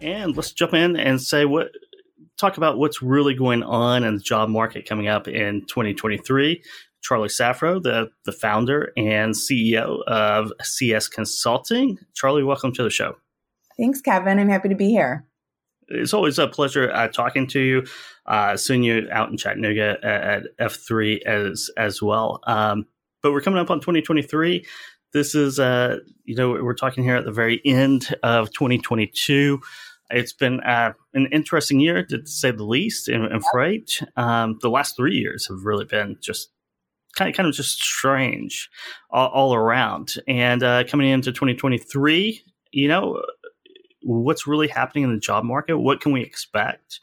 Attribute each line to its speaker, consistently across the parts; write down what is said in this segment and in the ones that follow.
Speaker 1: And let's jump in and say what talk about what's really going on in the job market coming up in 2023. Charlie Saffro, the, the founder and CEO of CS Consulting. Charlie, welcome to the show.
Speaker 2: Thanks, Kevin. I'm happy to be here.
Speaker 1: It's always a pleasure uh, talking to you, uh, seeing you out in Chattanooga at, at F3 as as well. Um, but we're coming up on 2023. This is, uh, you know, we're talking here at the very end of 2022. It's been uh, an interesting year, to say the least, in, in freight. Um, the last three years have really been just kind of, kind of just strange all, all around. And uh, coming into 2023, you know, what's really happening in the job market? What can we expect?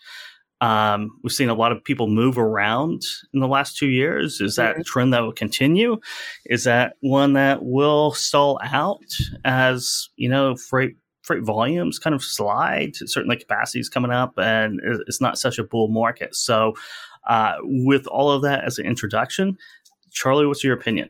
Speaker 1: Um, we've seen a lot of people move around in the last two years. Is that a trend that will continue? Is that one that will stall out as you know freight freight volumes kind of slide? Certainly, capacity is coming up, and it's not such a bull market. So, uh, with all of that as an introduction, Charlie, what's your opinion?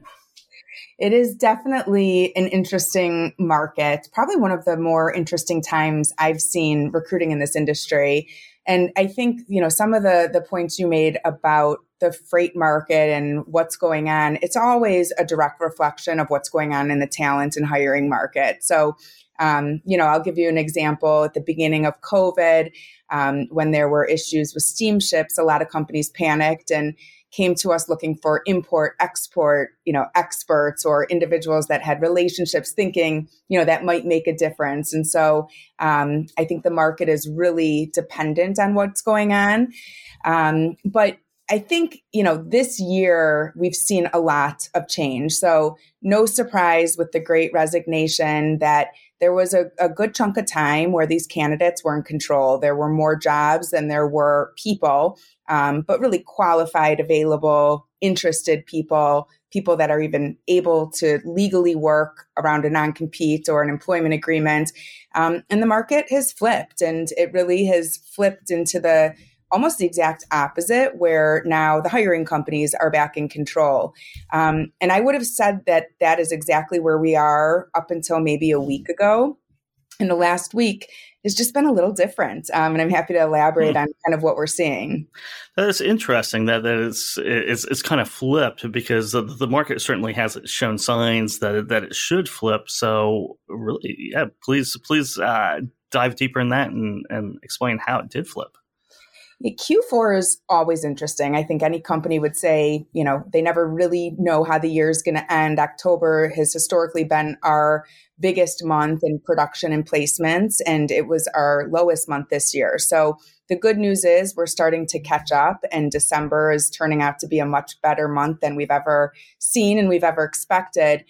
Speaker 2: It is definitely an interesting market, probably one of the more interesting times I've seen recruiting in this industry. And I think, you know, some of the the points you made about the freight market and what's going on, it's always a direct reflection of what's going on in the talent and hiring market. So, um, you know, I'll give you an example. At the beginning of COVID, um, when there were issues with steamships, a lot of companies panicked and came to us looking for import export you know experts or individuals that had relationships thinking you know that might make a difference and so um, i think the market is really dependent on what's going on um, but I think, you know, this year we've seen a lot of change. So, no surprise with the great resignation that there was a, a, good chunk of time where these candidates were in control. There were more jobs than there were people, um, but really qualified, available, interested people, people that are even able to legally work around a non compete or an employment agreement. Um, and the market has flipped, and it really has flipped into the almost the exact opposite, where now the hiring companies are back in control. Um, and I would have said that that is exactly where we are up until maybe a week ago. And the last week has just been a little different, um, and I'm happy to elaborate mm. on kind of what we're seeing.
Speaker 1: That's interesting. That that it's it's, it's kind of flipped because the, the market certainly hasn't shown signs that that it should flip. So really, yeah, please please uh, dive deeper in that and and explain how it did flip.
Speaker 2: Q4 is always interesting. I think any company would say, you know, they never really know how the year is going to end. October has historically been our biggest month in production and placements, and it was our lowest month this year. So the good news is we're starting to catch up, and December is turning out to be a much better month than we've ever seen and we've ever expected.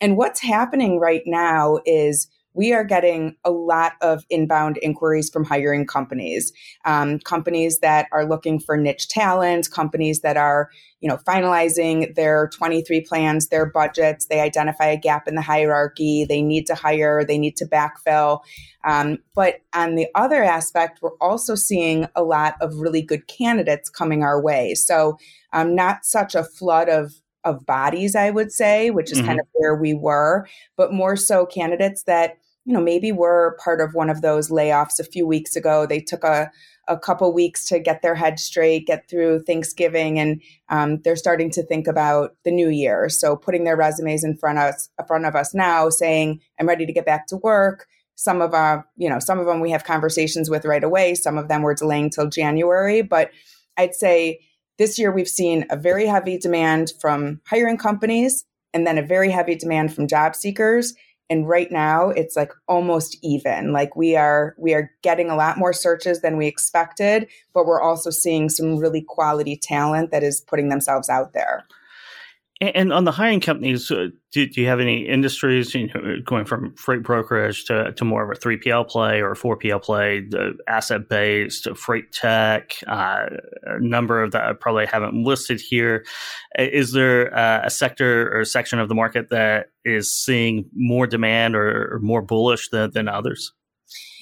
Speaker 2: And what's happening right now is we are getting a lot of inbound inquiries from hiring companies, um, companies that are looking for niche talent, companies that are, you know, finalizing their 23 plans, their budgets. They identify a gap in the hierarchy. They need to hire. They need to backfill. Um, but on the other aspect, we're also seeing a lot of really good candidates coming our way. So um, not such a flood of of bodies, I would say, which is mm-hmm. kind of where we were, but more so candidates that you know, maybe were part of one of those layoffs a few weeks ago. They took a, a couple weeks to get their head straight, get through Thanksgiving, and um, they're starting to think about the new year. So putting their resumes in front of us, in front of us now, saying, "I'm ready to get back to work." Some of our, you know, some of them we have conversations with right away. Some of them we're delaying till January. But I'd say this year we've seen a very heavy demand from hiring companies, and then a very heavy demand from job seekers. And right now it's like almost even. Like we are we are getting a lot more searches than we expected but we're also seeing some really quality talent that is putting themselves out there
Speaker 1: and on the hiring companies, uh, do, do, you have any industries you know, going from freight brokerage to, to more of a 3PL play or a 4PL play, asset based, freight tech, uh, a number of that I probably haven't listed here. Is there uh, a sector or section of the market that is seeing more demand or, or more bullish than, than others?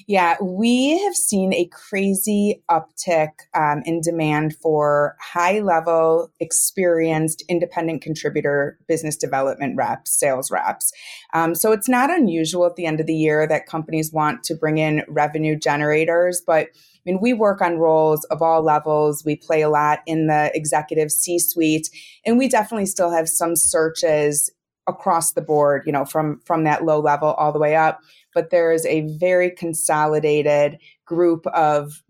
Speaker 2: Yeah, we have seen a crazy uptick um, in demand for high level, experienced, independent contributor business development reps, sales reps. Um, so it's not unusual at the end of the year that companies want to bring in revenue generators, but I mean, we work on roles of all levels. We play a lot in the executive C suite, and we definitely still have some searches across the board, you know, from from that low level all the way up but there is a very consolidated group of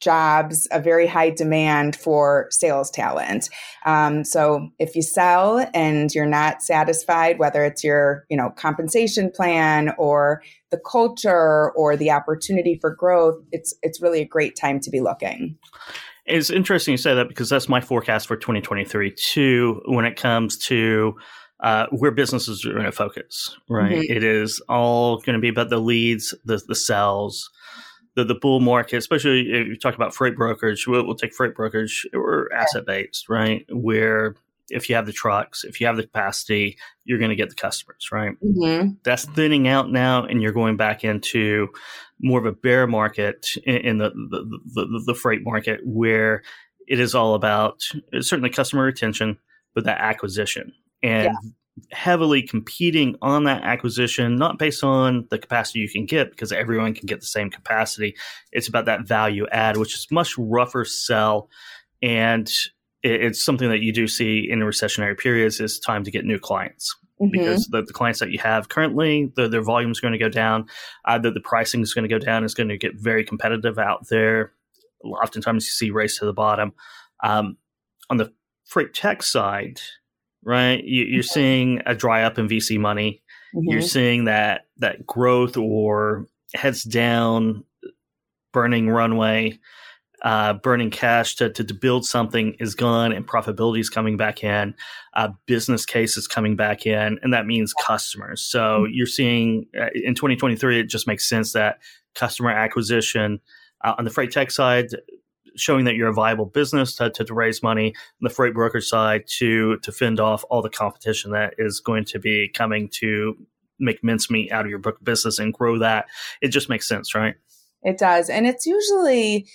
Speaker 2: jobs, a very high demand for sales talent. Um, so if you sell and you're not satisfied, whether it's your you know compensation plan or the culture or the opportunity for growth, it's it's really a great time to be looking.
Speaker 1: It's interesting you say that because that's my forecast for 2023 too. When it comes to uh, where businesses are going to focus, right? Mm-hmm. It is all going to be about the leads, the the sales, the the bull market. Especially if you talk about freight brokerage, we'll, we'll take freight brokerage or asset based, right? Where if you have the trucks, if you have the capacity, you're going to get the customers, right? Mm-hmm. That's thinning out now, and you're going back into more of a bear market in, the, the, the the freight market where it is all about certainly customer retention, but that acquisition and yeah. heavily competing on that acquisition, not based on the capacity you can get because everyone can get the same capacity. It's about that value add, which is much rougher sell. And it's something that you do see in recessionary periods is time to get new clients. Mm-hmm. Because the, the, clients that you have currently, the, their volume is going to go down, the, the pricing is going to go down, it's going to get very competitive out there. Oftentimes, you see race to the bottom. Um, on the freight tech side, right? You, are seeing a dry up in VC money. Mm-hmm. You're seeing that that growth or heads down, burning runway, uh, burning cash to, to, to build something is gone, and profitability is coming back in. Uh, business case is coming back in, and that means customers. So mm-hmm. you're seeing uh, in 2023, it just makes sense that customer acquisition uh, on the freight tech side showing that you're a viable business to, to, to, raise money on the freight broker side to to fend off all the competition that is going to be coming to make mincemeat out of your book business and grow that. It just makes sense, right?
Speaker 2: It does. And it's usually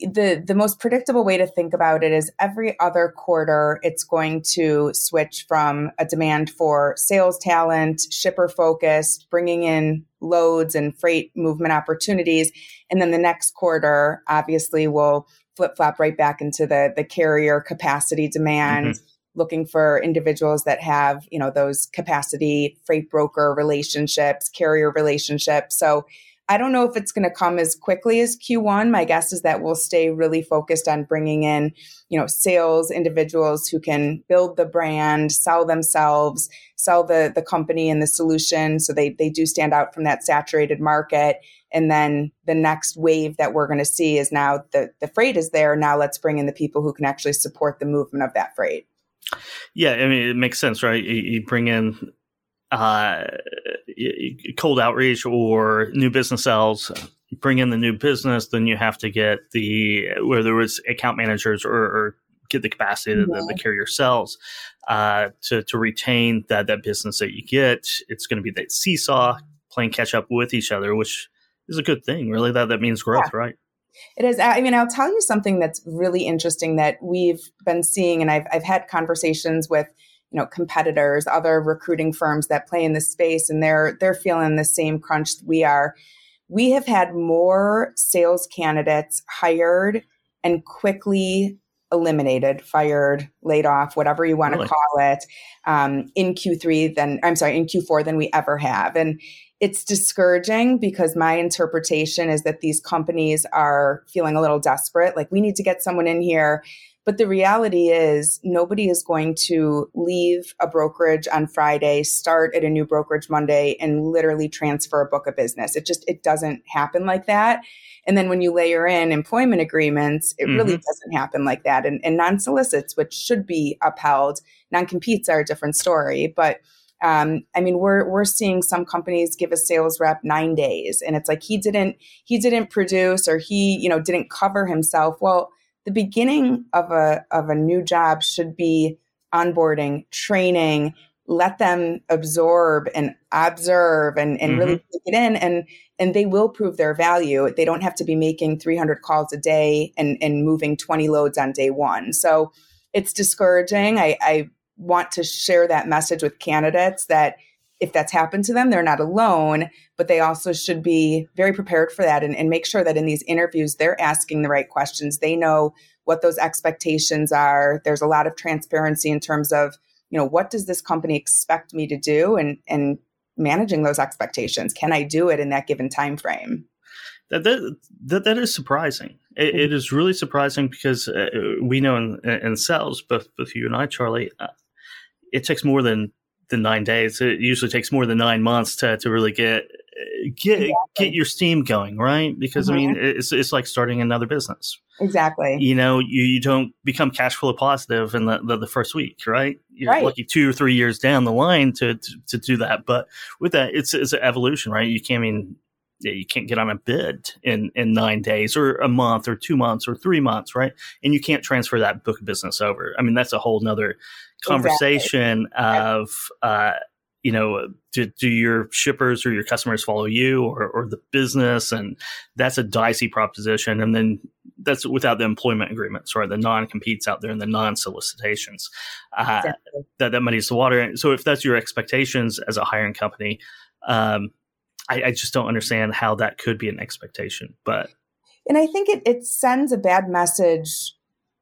Speaker 2: the the most predictable way to think about it is every other quarter it's going to switch from a demand for sales talent shipper focused bringing in loads and freight movement opportunities and then the next quarter obviously will flip flop right back into the the carrier capacity demand mm-hmm. looking for individuals that have you know those capacity freight broker relationships carrier relationships so I don't know if it's going to come as quickly as Q1. My guess is that we'll stay really focused on bringing in, you know, sales individuals who can build the brand, sell themselves, sell the the company and the solution so they they do stand out from that saturated market. And then the next wave that we're going to see is now the the freight is there. Now let's bring in the people who can actually support the movement of that freight.
Speaker 1: Yeah, I mean it makes sense, right? You, you bring in uh, cold outreach or new business sales bring in the new business then you have to get the whether it's account managers or, or get the capacity that the, the carrier sells uh, to, to retain that, that business that you get it's going to be that seesaw playing catch up with each other which is a good thing really that that means growth yeah. right
Speaker 2: it is. I mean, I'll tell you something that's really interesting that we've been seeing, and I've, I've had conversations with you know competitors other recruiting firms that play in this space and they're they're feeling the same crunch we are. We have had more sales candidates hired and quickly eliminated fired laid off whatever you want really? to call it um, in q3 than i'm sorry in q4 than we ever have. And it's discouraging because my interpretation is that these companies are feeling a little desperate. Like we need to get someone in here but the reality is, nobody is going to leave a brokerage on Friday, start at a new brokerage Monday, and literally transfer a book of business. It just it doesn't happen like that. And then when you layer in employment agreements, it mm-hmm. really doesn't happen like that. And, and non solicits, which should be upheld, non competes are a different story. But um, I mean, we're we're seeing some companies give a sales rep nine days, and it's like he didn't he didn't produce or he you know didn't cover himself. Well, the beginning of a of a new job should be onboarding, training, let them absorb and observe and, and mm-hmm. really take it in. And and they will prove their value. They don't have to be making 300 calls a day and, and moving 20 loads on day one. So it's discouraging. I, I want to share that message with candidates that if that's happened to them they're not alone but they also should be very prepared for that and, and make sure that in these interviews they're asking the right questions. They know what those expectations are. There's a lot of transparency in terms of you know what does this company expect me to do and and managing those expectations? Can i do it in that given time frame
Speaker 1: that that that, is surprising. It, it is really surprising because uh, we know in, in sales both both you and i charlie uh, it takes more than than nine days it usually takes more than nine months to to really get get exactly. get your steam going, right? Because mm-hmm. I mean, mm-hmm. it's it's like starting another business.
Speaker 2: Exactly.
Speaker 1: You know, you, you don't become cash flow positive in the, the, the first week, right? You're right. lucky two or three years down the line to, to, to do that. But with that, it's it's an evolution, right? You can't I mean yeah, you can't get on a bid in in nine days or a month or two months or three months, right? And you can't transfer that book of business over. I mean, that's a whole nother conversation exactly. of uh, you know, do, do your shippers or your customers follow you or, or the business? And that's a dicey proposition. And then that's without the employment agreements, right? The non competes out there and the non solicitations. Uh, exactly. that, that muddies the water. So if that's your expectations as a hiring company, um, I, I just don't understand how that could be an expectation. But
Speaker 2: and I think it, it sends a bad message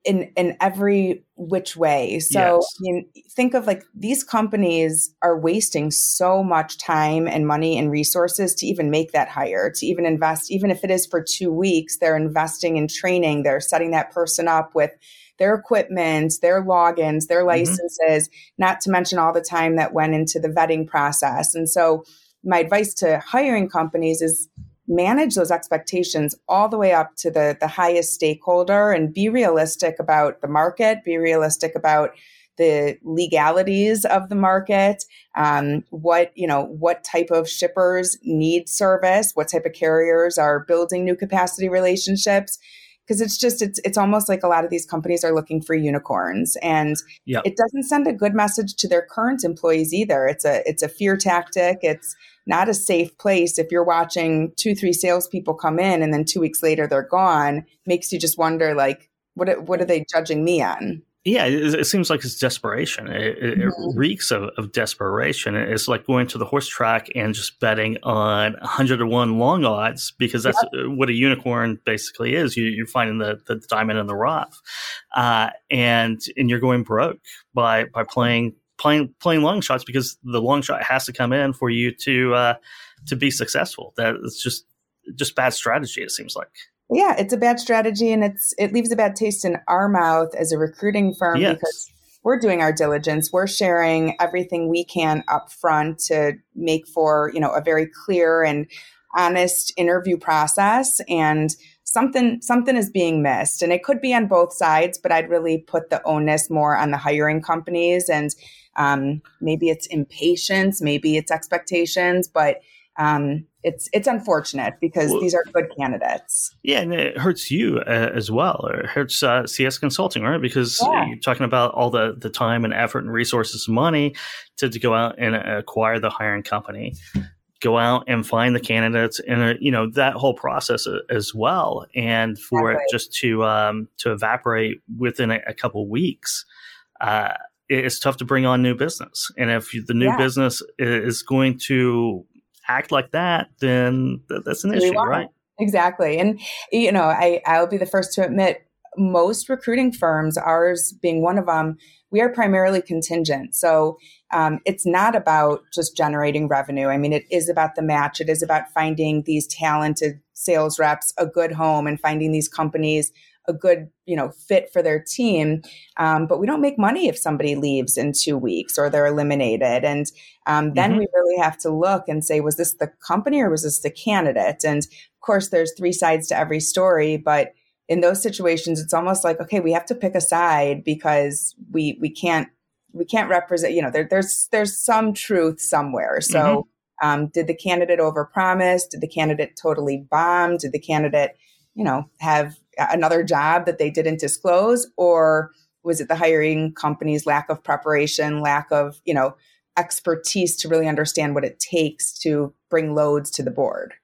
Speaker 2: in in every which way. So yes. think of like these companies are wasting so much time and money and resources to even make that hire, to even invest, even if it is for two weeks, they're investing in training, they're setting that person up with their equipment, their logins, their mm-hmm. licenses, mm-hmm. not to mention all the time that went into the vetting process. And so my advice to hiring companies is manage those expectations all the way up to the, the highest stakeholder and be realistic about the market, be realistic about the legalities of the market, um, what you know, what type of shippers need service, what type of carriers are building new capacity relationships. Because it's just it's it's almost like a lot of these companies are looking for unicorns, and yep. it doesn't send a good message to their current employees either. It's a it's a fear tactic. It's not a safe place if you're watching two, three salespeople come in and then two weeks later they're gone, makes you just wonder like, what what are they judging me on?
Speaker 1: Yeah, it, it seems like it's desperation. It, it, mm-hmm. it reeks of, of, desperation. It's like going to the horse track and just betting on 101 long odds because that's yep. what a unicorn basically is. You, are finding the, the diamond in the rough, uh, and and you're going broke by by playing playing playing long shots because the long shot has to come in for you to uh, to be successful. That it's just just bad strategy. It seems like.
Speaker 2: Yeah, it's a bad strategy, and it's it leaves a bad taste in our mouth as a recruiting firm yes. because we're doing our diligence. We're sharing everything we can up front to make for you know a very clear and honest interview process and something something is being missed and it could be on both sides but i'd really put the onus more on the hiring companies and um, maybe it's impatience, maybe it's expectations, but um, it's it's unfortunate because well, these are good candidates.
Speaker 1: Yeah, and it hurts you uh, as well. It hurts uh, CS Consulting, right? Because yeah. you're talking about all the the time and effort and resources, and money to, to go out and acquire the hiring company, go out and find the candidates, and uh, you know that whole process as well. And for exactly. it just to um, to evaporate within a, a couple weeks. Uh, it's tough to bring on new business. And if the new yeah. business is going to act like that, then that's an issue, right?
Speaker 2: Exactly. And, you know, I, I'll be the first to admit most recruiting firms, ours being one of them, we are primarily contingent. So um, it's not about just generating revenue. I mean, it is about the match. It is about finding these talented sales reps a good home and finding these companies a good you know fit for their team um, but we don't make money if somebody leaves in two weeks or they're eliminated and um, then mm-hmm. we really have to look and say was this the company or was this the candidate and of course there's three sides to every story but in those situations it's almost like okay we have to pick a side because we we can't we can't represent you know there, there's there's some truth somewhere so mm-hmm. Um, did the candidate overpromise? Did the candidate totally bomb? Did the candidate, you know, have another job that they didn't disclose or was it the hiring company's lack of preparation lack of you know expertise to really understand what it takes to bring loads to the board.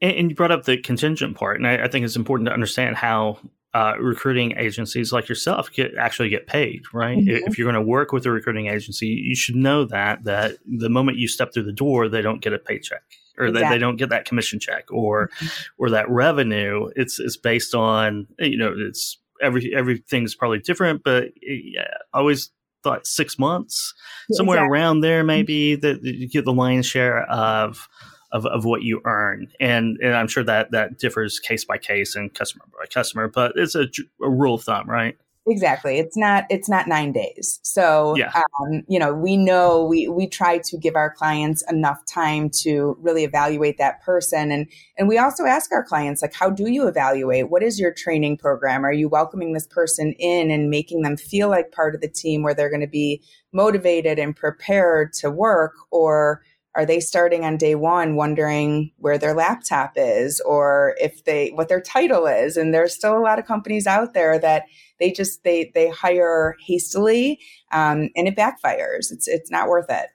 Speaker 1: And, and you brought up the contingent part, and I, I think it's important to understand how uh, recruiting agencies like yourself get actually get paid, right? Mm-hmm. If you're going to work with a recruiting agency, you should know that that the moment you step through the door, they don't get a paycheck or exactly. they, they don't get that commission check or mm-hmm. or that revenue. It's it's based on you know it's every everything's probably different, but yeah, I always thought six months somewhere exactly. around there mm-hmm. maybe that you get the lion's share of of, of what you earn. And, and I'm sure that that differs case by case and customer by customer, but it's a, a rule of thumb, right?
Speaker 2: Exactly. It's not it's not 9 days. So yeah. um, you know, we know we we try to give our clients enough time to really evaluate that person and and we also ask our clients like how do you evaluate? What is your training program? Are you welcoming this person in and making them feel like part of the team where they're going to be motivated and prepared to work or are they starting on day one wondering where their laptop is or if they what their title is and there's still a lot of companies out there that they just they they hire hastily um, and it backfires it's it's not worth it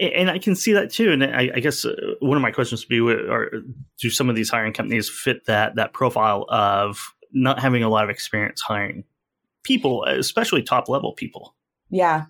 Speaker 1: and I can see that too. And I, I guess uh, one of my questions would be: are, Do some of these hiring companies fit that that profile of not having a lot of experience hiring people, especially top level people?
Speaker 2: Yeah,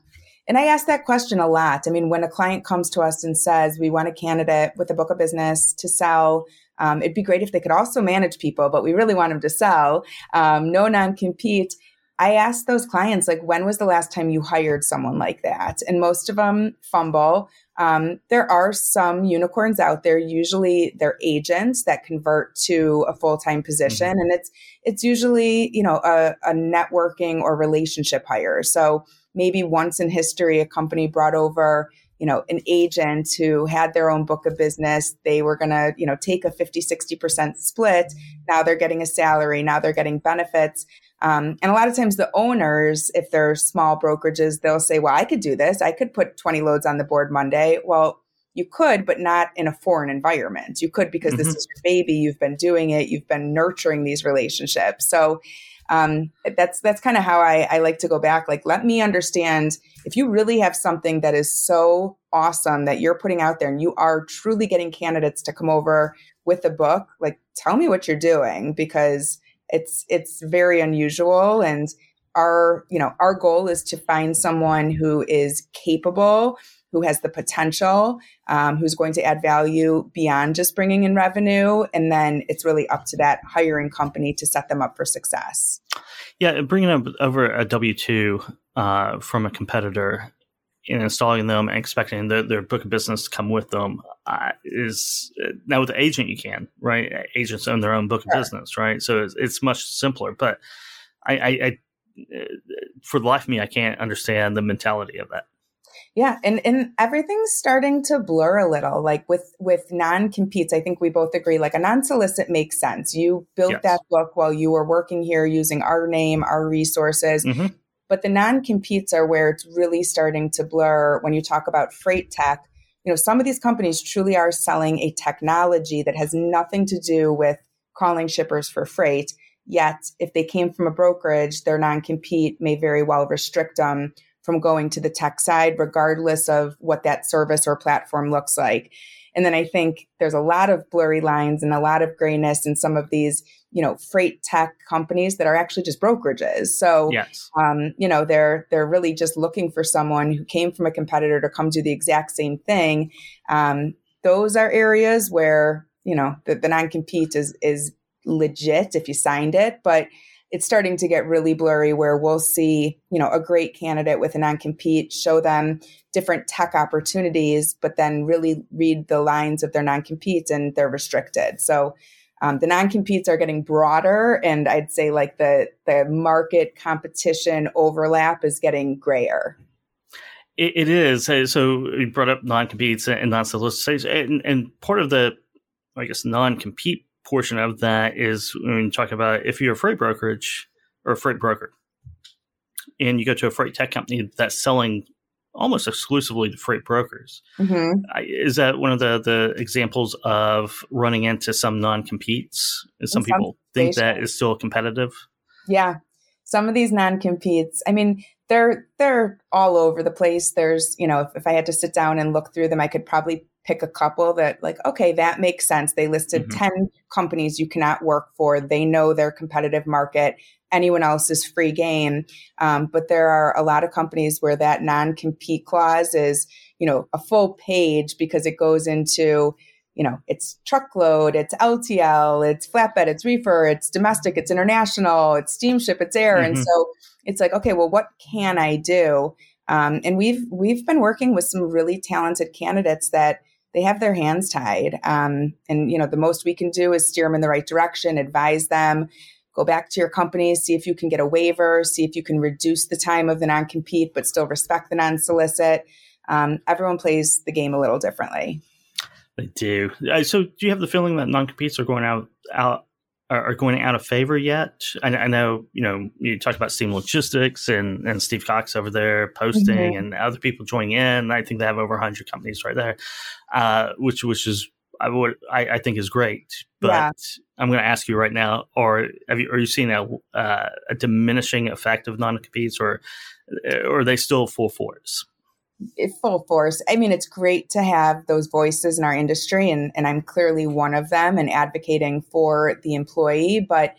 Speaker 2: and I ask that question a lot. I mean, when a client comes to us and says, we want a candidate with a book of business to sell, um, it'd be great if they could also manage people, but we really want them to sell, um, no non compete. I ask those clients, like, when was the last time you hired someone like that? And most of them fumble. Um, there are some unicorns out there. Usually, they're agents that convert to a full time position, mm-hmm. and it's it's usually you know a, a networking or relationship hire. So maybe once in history a company brought over you know an agent who had their own book of business they were going to you know take a 50 60% split. Now they're getting a salary now they're getting benefits. Um, and a lot of times the owners if they're small brokerages they'll say well i could do this. I could put 20 loads on the board monday. Well you could but not in a foreign environment. You could because mm-hmm. this is your baby. You've been doing it. You've been nurturing these relationships. So um, that's that's kind of how I, I like to go back. Like, let me understand if you really have something that is so awesome that you're putting out there, and you are truly getting candidates to come over with a book. Like, tell me what you're doing because it's it's very unusual and our you know our goal is to find someone who is capable who has the potential, um, who's going to add value beyond just bringing in revenue. And then it's really up to that hiring company to set them up for success.
Speaker 1: Yeah, bringing up over a W 2 uh, from a competitor and installing them and expecting the, their book of business to come with them uh, is uh, now with the agent you can right agents own their own book sure. of business right so it's, it's much simpler but I, I, I, uh, for the life of me i can't understand the mentality of that
Speaker 2: yeah, and and everything's starting to blur a little. Like with with non competes, I think we both agree. Like a non solicit makes sense. You built yes. that book while you were working here using our name, our resources. Mm-hmm. But the non competes are where it's really starting to blur when you talk about freight tech. You know, some of these companies truly are selling a technology that has nothing to do with calling shippers for freight. Yet, if they came from a brokerage, their non compete may very well restrict them from going to the tech side, regardless of what that service or platform looks like. And then I think there's a lot of blurry lines and a lot of grayness in some of these, you know, freight tech companies that are actually just brokerages. So, yes. um, you know, they're they're really just looking for someone who came from a competitor to come do the exact same thing. Um, those are areas where you know the, the non compete is is legit if you signed it, but it's starting to get really blurry where we'll see, you know, a great candidate with a non-compete, show them different tech opportunities, but then really read the lines of their non-compete and they're restricted. So um, the non-competes are getting broader and I'd say like the the market competition overlap is getting grayer.
Speaker 1: it, it is. So you brought up non-competes and non-solicitation and, and part of the I guess non-compete portion of that is when you talk about if you're a freight brokerage or a freight broker and you go to a freight tech company that's selling almost exclusively to freight brokers. Mm-hmm. Is that one of the, the examples of running into some non competes? Some, some people think that is still competitive.
Speaker 2: Yeah. Some of these non competes, I mean, they're they're all over the place. There's, you know, if, if I had to sit down and look through them, I could probably pick a couple that like, okay, that makes sense. They listed mm-hmm. 10 companies you cannot work for. They know their competitive market. Anyone else is free game. Um, but there are a lot of companies where that non-compete clause is, you know, a full page because it goes into you know, it's truckload, it's LTL, it's flatbed, it's reefer, it's domestic, it's international, it's steamship, it's air. Mm-hmm. And so it's like, okay, well, what can I do? Um, and we've we've been working with some really talented candidates that they have their hands tied. Um, and you know, the most we can do is steer them in the right direction, advise them, go back to your company, see if you can get a waiver, see if you can reduce the time of the non compete, but still respect the non solicit. Um, everyone plays the game a little differently.
Speaker 1: They do. So, do you have the feeling that non competes are going out out are going out of favor yet? I, I, know you know you talked about Steam Logistics and and Steve Cox over there posting, mm-hmm. and other people joining in. I think they have over hundred companies right there, uh, which which is I would I, I think is great. But yeah. I'm going to ask you right now: or have you are you seeing a uh, a diminishing effect of non competes, or or are they still full force?
Speaker 2: Full force. I mean, it's great to have those voices in our industry, and, and I'm clearly one of them and advocating for the employee. But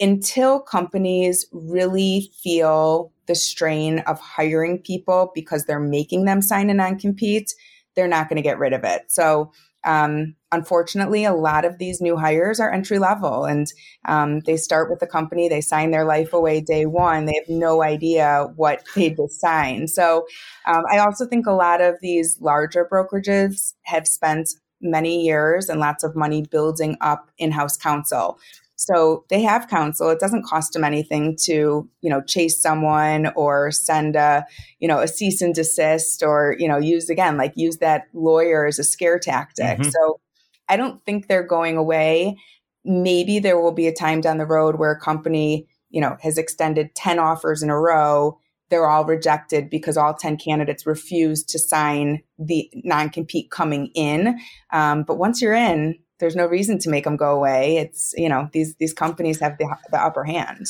Speaker 2: until companies really feel the strain of hiring people because they're making them sign a non compete, they're not going to get rid of it. So um, unfortunately, a lot of these new hires are entry level and um, they start with the company, they sign their life away day one. They have no idea what they just signed. So um, I also think a lot of these larger brokerages have spent many years and lots of money building up in house counsel. So they have counsel. It doesn't cost them anything to, you know, chase someone or send a, you know, a cease and desist or, you know, use again, like use that lawyer as a scare tactic. Mm-hmm. So I don't think they're going away. Maybe there will be a time down the road where a company, you know, has extended 10 offers in a row. They're all rejected because all 10 candidates refused to sign the non compete coming in. Um, but once you're in, there's no reason to make them go away. It's you know these these companies have the, the upper hand.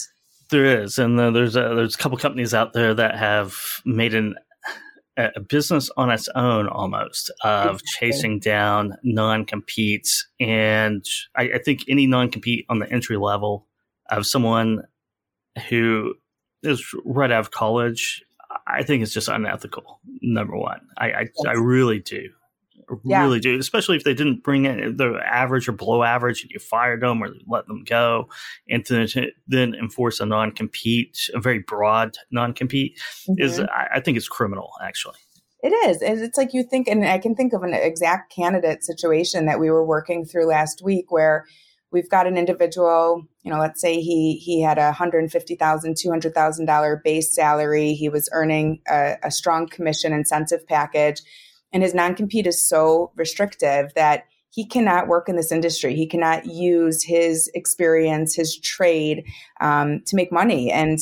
Speaker 1: There is, and uh, there's a, there's a couple companies out there that have made an a business on its own almost of exactly. chasing down non competes, and I, I think any non compete on the entry level of someone who is right out of college, I think it's just unethical. Number one, I I, I really do yeah. really do, especially if they didn't bring in the average or below average and you fired them or let them go, and then, then enforce a non compete, a very broad non compete, mm-hmm. is I, I think it's criminal actually.
Speaker 2: It is. It's like you think, and I can think of an exact candidate situation that we were working through last week where we've got an individual, you know, let's say he he had a $150,000, $200,000 base salary. He was earning a, a strong commission incentive package and his non compete is so restrictive that he cannot work in this industry. He cannot use his experience, his trade um, to make money. And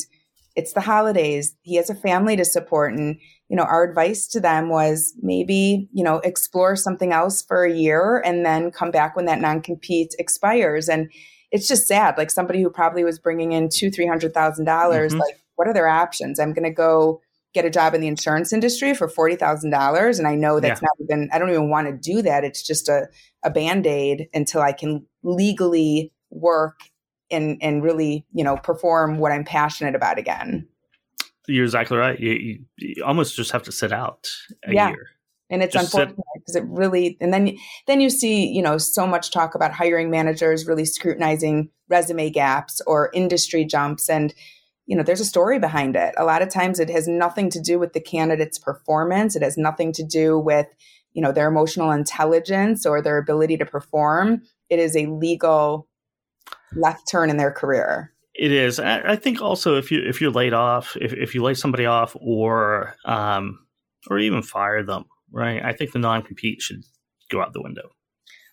Speaker 2: it's the holidays. He has a family to support. And, you know, our advice to them was maybe, you know, explore something else for a year and then come back when that non compete expires. And it's just sad. Like somebody who probably was bringing in two, three hundred thousand dollars. Mm-hmm. Like, what are their options? I'm going to go get a job in the insurance industry for $40,000 and I know that's yeah. not even I don't even want to do that it's just a a band-aid until I can legally work and and really, you know, perform what I'm passionate about again.
Speaker 1: You're exactly right. You, you, you almost just have to sit out a yeah. year.
Speaker 2: And it's just unfortunate because it really and then then you see, you know, so much talk about hiring managers really scrutinizing resume gaps or industry jumps and you know there's a story behind it. A lot of times it has nothing to do with the candidate's performance. It has nothing to do with you know their emotional intelligence or their ability to perform. It is a legal left turn in their career.
Speaker 1: It is. I think also if you if you're laid off if, if you lay somebody off or um or even fire them right? I think the non-compete should go out the window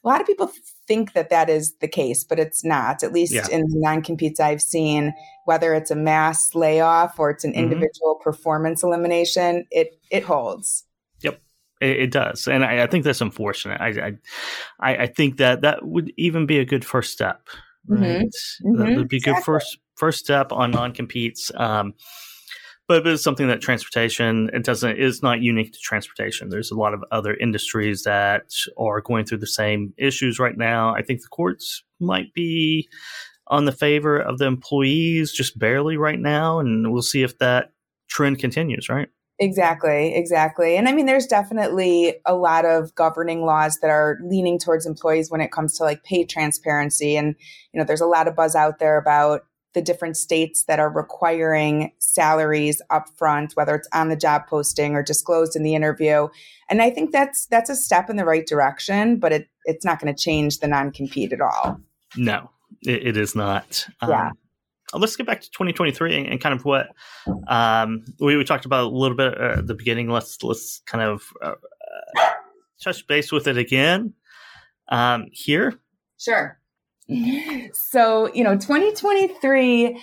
Speaker 2: a lot of people think that that is the case, but it's not. At least yeah. in the non competes I've seen, whether it's a mass layoff or it's an mm-hmm. individual performance elimination, it it holds.
Speaker 1: Yep, it, it does, and I, I, think that's unfortunate. I, I I think that that would even be a good first step. Right, mm-hmm. that would be exactly. good first first step on non competes. Um, but it's something that transportation it doesn't is not unique to transportation. There's a lot of other industries that are going through the same issues right now. I think the courts might be on the favor of the employees just barely right now, and we'll see if that trend continues. Right.
Speaker 2: Exactly, exactly. And I mean, there's definitely a lot of governing laws that are leaning towards employees when it comes to like pay transparency. And, you know, there's a lot of buzz out there about the different states that are requiring salaries upfront, whether it's on the job posting or disclosed in the interview. And I think that's that's a step in the right direction, but it it's not going to change the non compete at all.
Speaker 1: No, it, it is not.
Speaker 2: Yeah.
Speaker 1: Um, let's get back to 2023 and, and kind of what um, we, we, talked about a little bit at the beginning. Let's let's kind of uh, touch base with it again um, here.
Speaker 2: Sure. So, you know, 2023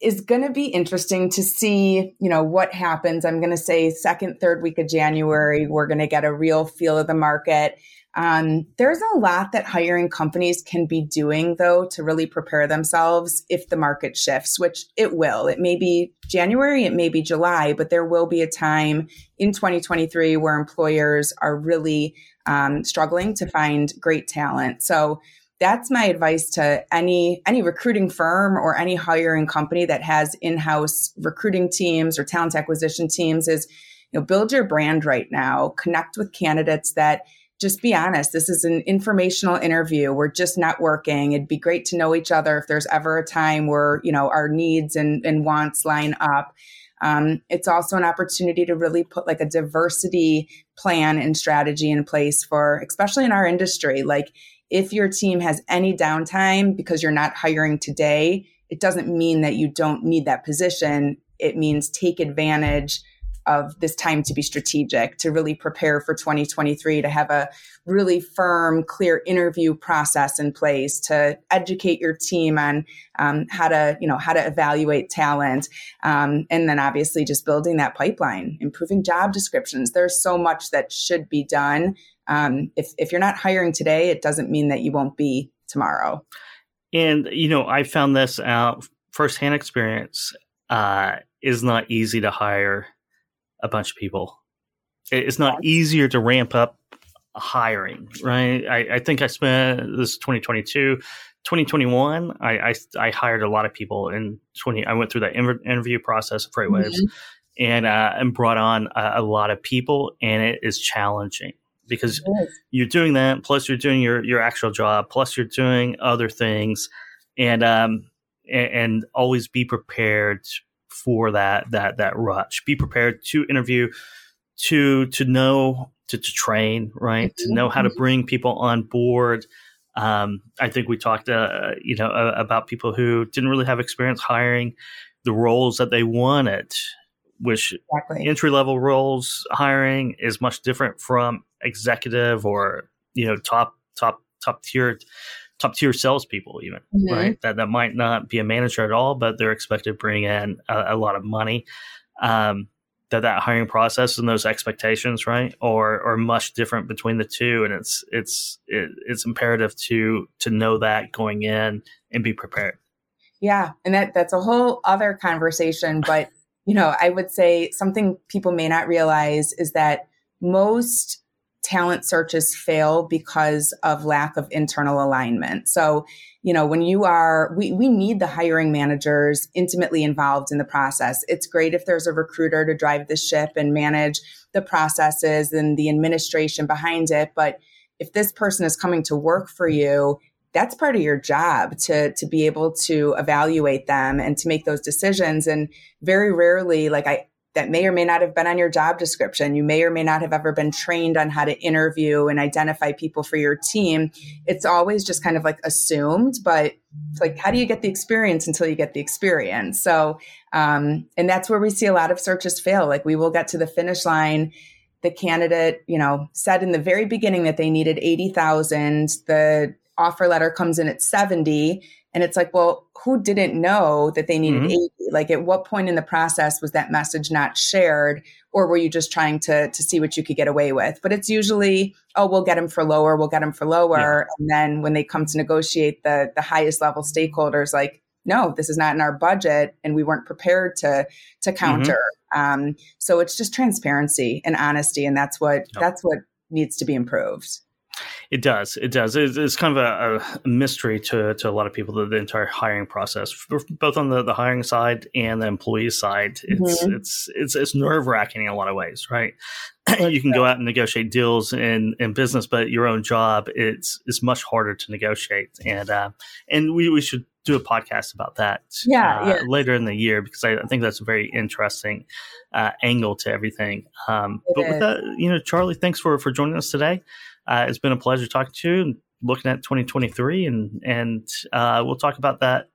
Speaker 2: is going to be interesting to see, you know, what happens. I'm going to say second, third week of January, we're going to get a real feel of the market. Um, there's a lot that hiring companies can be doing, though, to really prepare themselves if the market shifts, which it will. It may be January, it may be July, but there will be a time in 2023 where employers are really um, struggling to find great talent. So, that's my advice to any any recruiting firm or any hiring company that has in-house recruiting teams or talent acquisition teams is you know build your brand right now. Connect with candidates that just be honest this is an informational interview. We're just networking. It'd be great to know each other if there's ever a time where you know our needs and, and wants line up. Um, it's also an opportunity to really put like a diversity plan and strategy in place for especially in our industry. Like if your team has any downtime because you're not hiring today, it doesn't mean that you don't need that position. It means take advantage of this time to be strategic, to really prepare for 2023, to have a really firm, clear interview process in place, to educate your team on um, how to, you know, how to evaluate talent, um, and then obviously just building that pipeline, improving job descriptions. There's so much that should be done um, if if you're not hiring today, it doesn't mean that you won't be tomorrow.
Speaker 1: And you know, I found this out firsthand experience. Uh, is not easy to hire a bunch of people. It's not easier to ramp up hiring, right? I, I think I spent this 2022, 2021. I, I, I hired a lot of people in 20. I went through that interview process of FreightWaves mm-hmm. and uh, and brought on a, a lot of people, and it is challenging because you're doing that plus you're doing your your actual job plus you're doing other things and um and, and always be prepared for that that that rush be prepared to interview to to know to, to train right mm-hmm. to know how to mm-hmm. bring people on board um, I think we talked, uh, you know, uh, about people who didn't really have experience hiring the roles that they wanted, which exactly. entry level roles hiring is much different from executive or you know top top top tier top tier salespeople even mm-hmm. right? That that might not be a manager at all but they're expected to bring in a, a lot of money. Um, that that hiring process and those expectations right or are much different between the two and it's it's it, it's imperative to to know that going in and be prepared.
Speaker 2: Yeah and that that's a whole other conversation but you know i would say something people may not realize is that most talent searches fail because of lack of internal alignment. So, you know, when you are, we, we need the hiring managers intimately involved in the process. It's great if there's a recruiter to drive the ship and manage the processes and the administration behind it. But if this person is coming to work for you, that's part of your job to to be able to evaluate them and to make those decisions and very rarely like i that may or may not have been on your job description. You may or may not have ever been trained on how to interview and identify people for your team. It's always just kind of like assumed, but like, how do you get the experience until you get the experience? So, um, and that's where we see a lot of searches fail. Like, we will get to the finish line. The candidate, you know, said in the very beginning that they needed 80,000. The offer letter comes in at 70 and it's like, well, who didn't know that they needed mm-hmm. 80? Like, at what point in the process was that message not shared? Or were you just trying to, to see what you could get away with? But it's usually, oh, we'll get them for lower, we'll get them for lower. Yeah. And then when they come to negotiate the, the highest level stakeholders, like, no, this is not in our budget, and we weren't prepared to to mm-hmm. counter. Mm-hmm. Um, so it's just transparency and honesty, and that's what yep. that's what needs to be improved.
Speaker 1: It does. It does. It's, kind of a, a, mystery to, to a lot of people, the, the entire hiring process, both on the, the hiring side and the employee side. It's mm-hmm. it's it's, it's nerve wracking in a lot of ways, right? you can go out and negotiate deals in, in business, but your own job it's it's much harder to negotiate. And uh, and we, we should do a podcast about that
Speaker 2: yeah, uh, yeah.
Speaker 1: later in the year because I, I think that's a very interesting uh, angle to everything. Um, but is. with that, you know, Charlie, thanks for for joining us today. Uh, it's been a pleasure talking to you and looking at 2023, and and uh, we'll talk about that.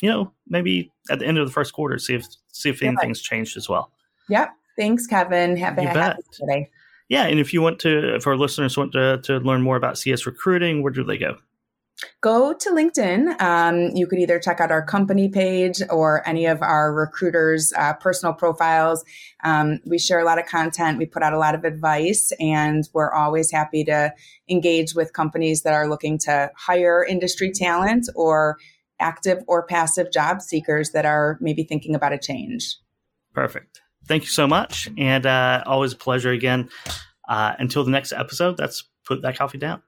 Speaker 1: You know, maybe at the end of the first quarter, see if see if anything's changed as well.
Speaker 2: Yep. Thanks, Kevin. Have a happy today.
Speaker 1: Yeah, and if you want to, if our listeners want to to learn more about CS recruiting, where do they go?
Speaker 2: Go to LinkedIn. Um, you could either check out our company page or any of our recruiters' uh, personal profiles. Um, we share a lot of content, we put out a lot of advice, and we're always happy to engage with companies that are looking to hire industry talent or active or passive job seekers that are maybe thinking about a change.
Speaker 1: Perfect. Thank you so much. And uh, always a pleasure again. Uh, until the next episode, that's put that coffee down.